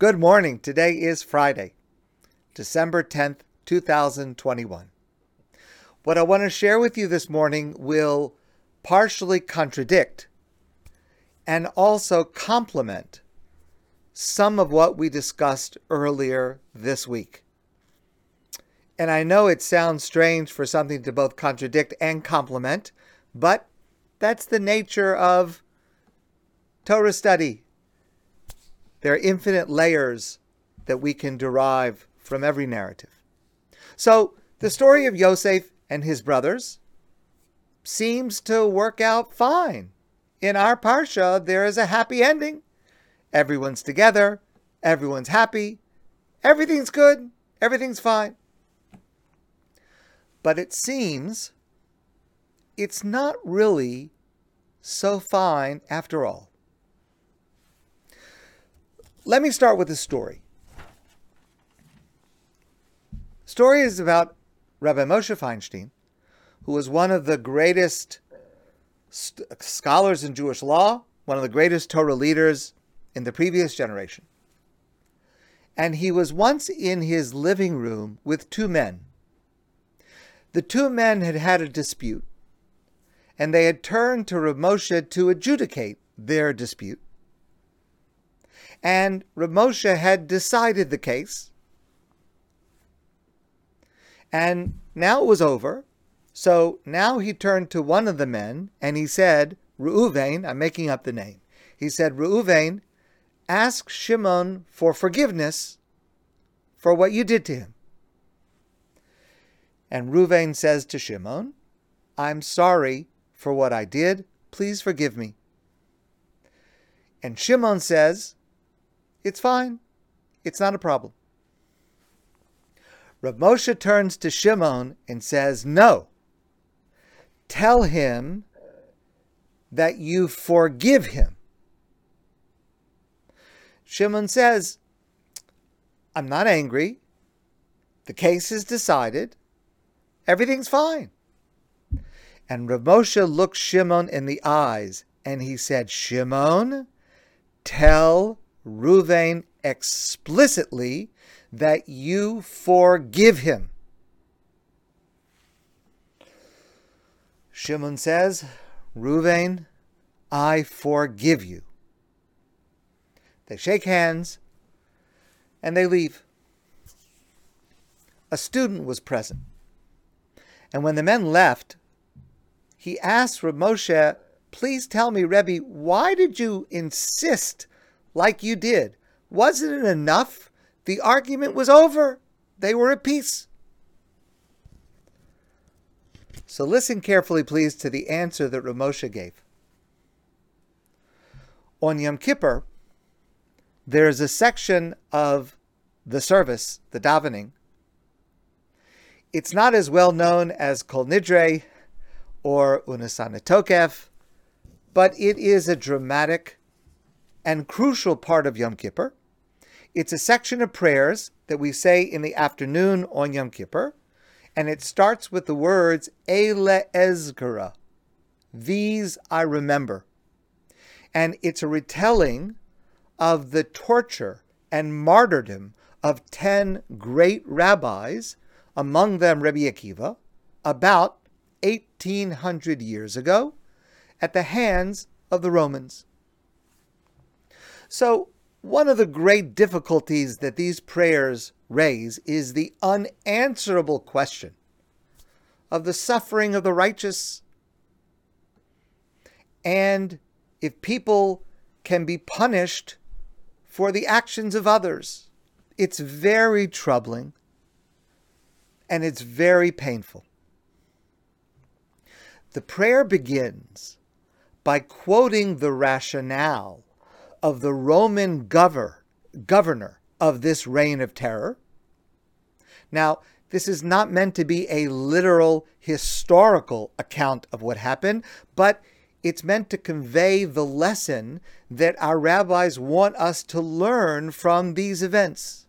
Good morning. Today is Friday, December 10th, 2021. What I want to share with you this morning will partially contradict and also complement some of what we discussed earlier this week. And I know it sounds strange for something to both contradict and complement, but that's the nature of Torah study. There are infinite layers that we can derive from every narrative. So, the story of Yosef and his brothers seems to work out fine. In our Parsha, there is a happy ending. Everyone's together, everyone's happy, everything's good, everything's fine. But it seems it's not really so fine after all. Let me start with a story. Story is about Rabbi Moshe Feinstein, who was one of the greatest st- scholars in Jewish law, one of the greatest Torah leaders in the previous generation. And he was once in his living room with two men. The two men had had a dispute, and they had turned to Rav Moshe to adjudicate their dispute. And Moshe had decided the case, and now it was over. So now he turned to one of the men and he said, Reuven, I'm making up the name. He said, Reuven, ask Shimon for forgiveness for what you did to him. And Reuven says to Shimon, I'm sorry for what I did. Please forgive me. And Shimon says, It's fine. It's not a problem. Rav Moshe turns to Shimon and says, No. Tell him that you forgive him. Shimon says, I'm not angry. The case is decided. Everything's fine. And Rav Moshe looked Shimon in the eyes and he said, Shimon, tell Reuven explicitly that you forgive him. Shimon says, Reuven, I forgive you. They shake hands and they leave. A student was present. And when the men left, he asked Moshe, Please tell me, Rebbe, why did you insist like you did? Wasn't it enough the argument was over. They were at peace. So listen carefully, please, to the answer that Rav Moshe gave. On Yom Kippur, there is a section of the service, the davening. It's not as well known as Kol Nidre or Unetaneh Tokef, but it is a dramatic and crucial part of Yom Kippur. It's a section of prayers that we say in the afternoon on Yom Kippur, and it starts with the words Ele Ezkara. These I remember. And it's a retelling of the torture and martyrdom of 10 great rabbis, among them Rabbi Akiva, about 1800 years ago at the hands of the Romans. So one of the great difficulties that these prayers raise is the unanswerable question of the suffering of the righteous. And if people can be punished for the actions of others, it's very troubling and it's very painful. The prayer begins by quoting the rationale of the Roman governor, governor of this reign of terror. Now, this is not meant to be a literal historical account of what happened, but it's meant to convey the lesson that our rabbis want us to learn from these events.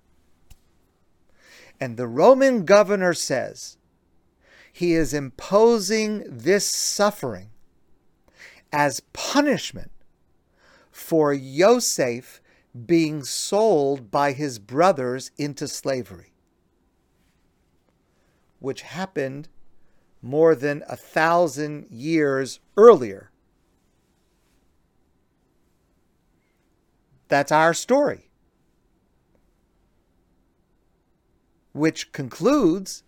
And the Roman governor says he is imposing this suffering as punishment for Yosef being sold by his brothers into slavery, which happened more than a thousand years earlier. That's our story, which concludes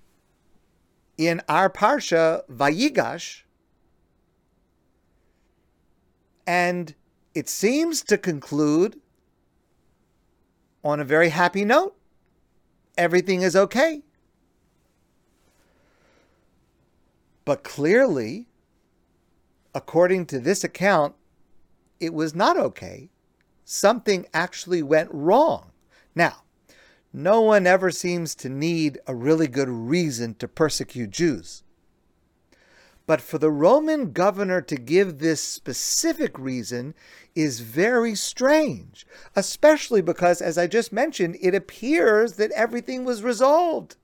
in our Parsha, Vayigash, and it seems to conclude on a very happy note. Everything is okay. But clearly, according to this account, it was not okay. Something actually went wrong. Now, no one ever seems to need a really good reason to persecute Jews. But for the Roman governor to give this specific reason is very strange, especially because, as I just mentioned, it appears that everything was resolved.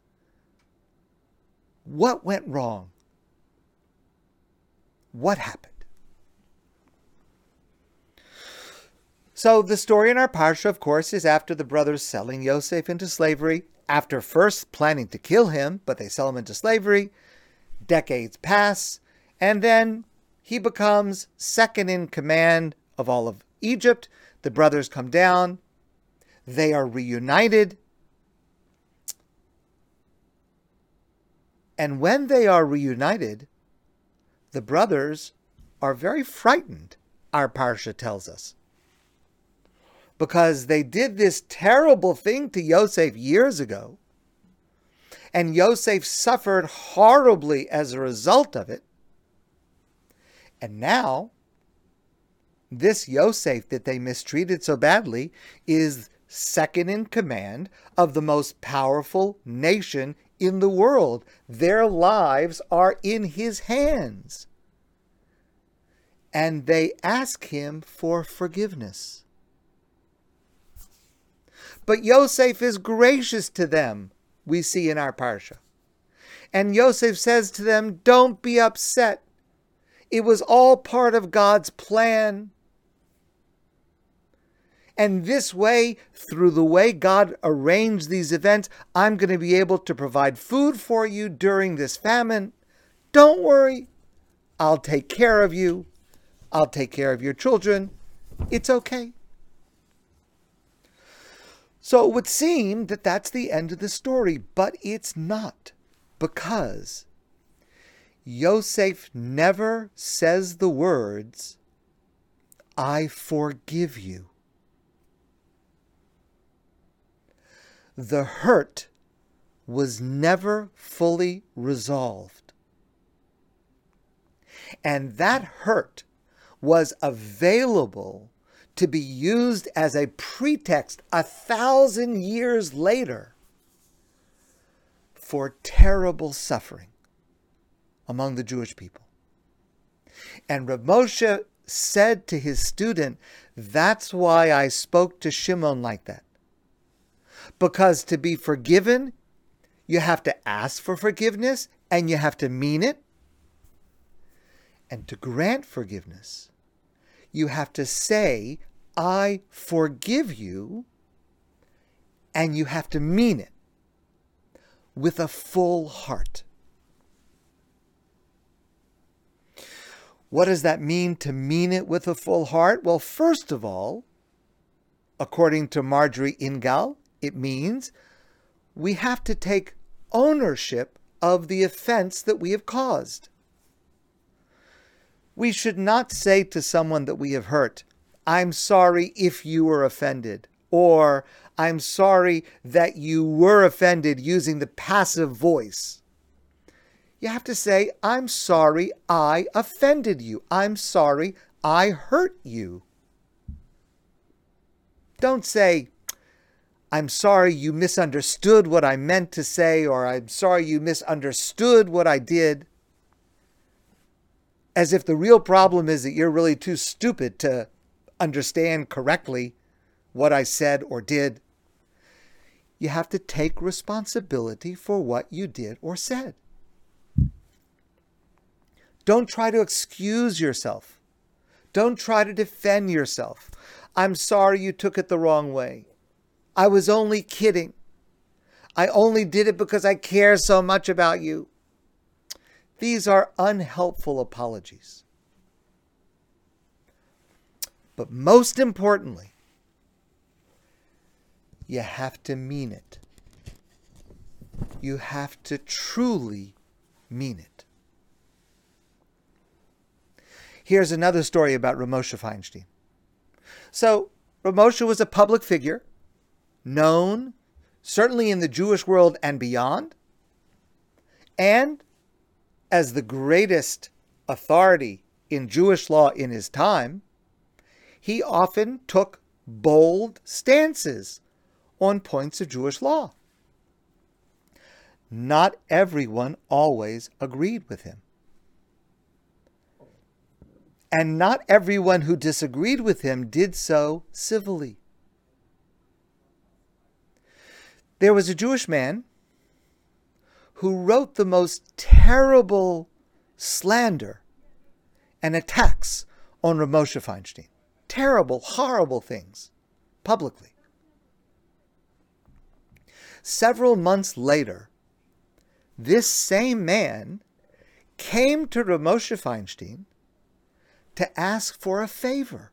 What went wrong? What happened? So, the story in our parsha, of course, is after the brothers selling Yosef into slavery, after first planning to kill him, but they sell him into slavery decades pass, and then he becomes second in command of all of Egypt. The brothers come down, they are reunited. And when they are reunited, the brothers are very frightened, our Parsha tells us. Because they did this terrible thing to Yosef years ago and Yosef suffered horribly as a result of it. And now, this Yosef that they mistreated so badly is second in command of the most powerful nation in the world. Their lives are in his hands. And they ask him for forgiveness. But Yosef is gracious to them we see in our parsha. And Yosef says to them, Don't be upset. It was all part of God's plan. And this way, through the way God arranged these events, I'm going to be able to provide food for you during this famine. Don't worry. I'll take care of you. I'll take care of your children. It's okay. So it would seem that that's the end of the story, but it's not, because Yosef never says the words, I forgive you. The hurt was never fully resolved. And that hurt was available to be used as a pretext a thousand years later for terrible suffering among the Jewish people. And Rav Moshe said to his student, That's why I spoke to Shimon like that. Because to be forgiven, you have to ask for forgiveness and you have to mean it. And to grant forgiveness, you have to say, I forgive you, and you have to mean it with a full heart. What does that mean to mean it with a full heart? Well, first of all, according to Marjorie Ingall, it means we have to take ownership of the offense that we have caused. We should not say to someone that we have hurt, I'm sorry if you were offended, or I'm sorry that you were offended using the passive voice. You have to say, I'm sorry I offended you. I'm sorry I hurt you. Don't say, I'm sorry you misunderstood what I meant to say, or I'm sorry you misunderstood what I did. As if the real problem is that you're really too stupid to understand correctly what I said or did. You have to take responsibility for what you did or said. Don't try to excuse yourself. Don't try to defend yourself. I'm sorry you took it the wrong way. I was only kidding. I only did it because I care so much about you. These are unhelpful apologies. But most importantly, you have to mean it. You have to truly mean it. Here's another story about Rav Moshe Feinstein. So, Rav Moshe was a public figure, known certainly in the Jewish world and beyond, and as the greatest authority in Jewish law in his time, he often took bold stances on points of Jewish law. Not everyone always agreed with him. And not everyone who disagreed with him did so civilly. There was a Jewish man who wrote the most terrible slander and attacks on Rav Moshe Feinstein. Terrible, horrible things, publicly. Several months later, this same man came to Rav Moshe Feinstein to ask for a favor,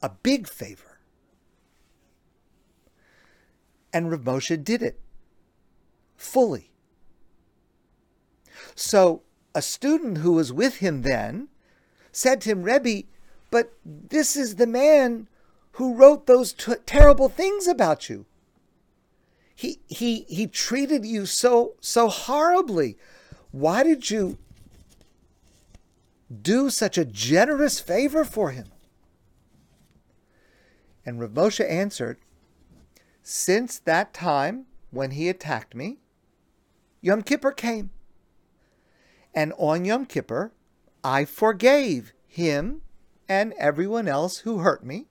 a big favor. And Rav Moshe did it fully. So a student who was with him then said to him, Rebbe, but this is the man who wrote those t- terrible things about you. He, he, he treated you so, so horribly. Why did you do such a generous favor for him? And Rav Moshe answered, Since that time when he attacked me, Yom Kippur came. And on Yom Kippur, I forgave him and everyone else who hurt me,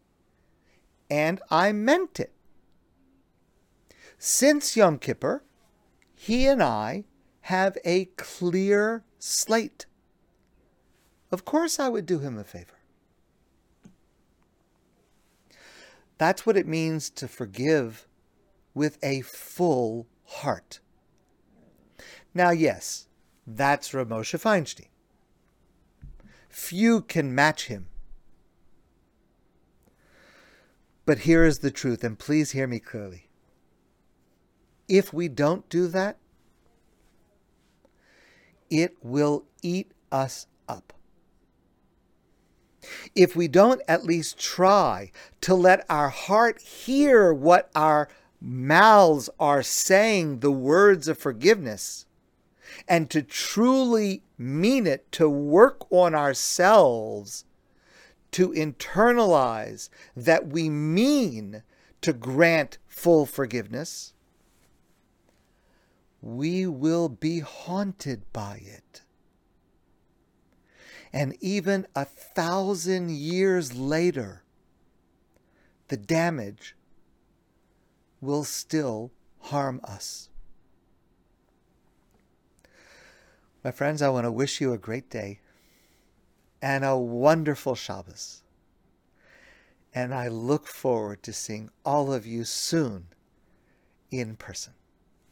and I meant it. Since Yom Kippur, he and I have a clear slate. Of course, I would do him a favor. That's what it means to forgive with a full heart. Now, yes, that's Rav Moshe Feinstein. Few can match him. But here is the truth, and please hear me clearly. If we don't do that, it will eat us up. If we don't at least try to let our heart hear what our mouths are saying, the words of forgiveness, and to truly mean it, to work on ourselves, to internalize that we mean to grant full forgiveness, we will be haunted by it. And even a thousand years later, the damage will still harm us. My friends, I want to wish you a great day and a wonderful Shabbos. And I look forward to seeing all of you soon in person.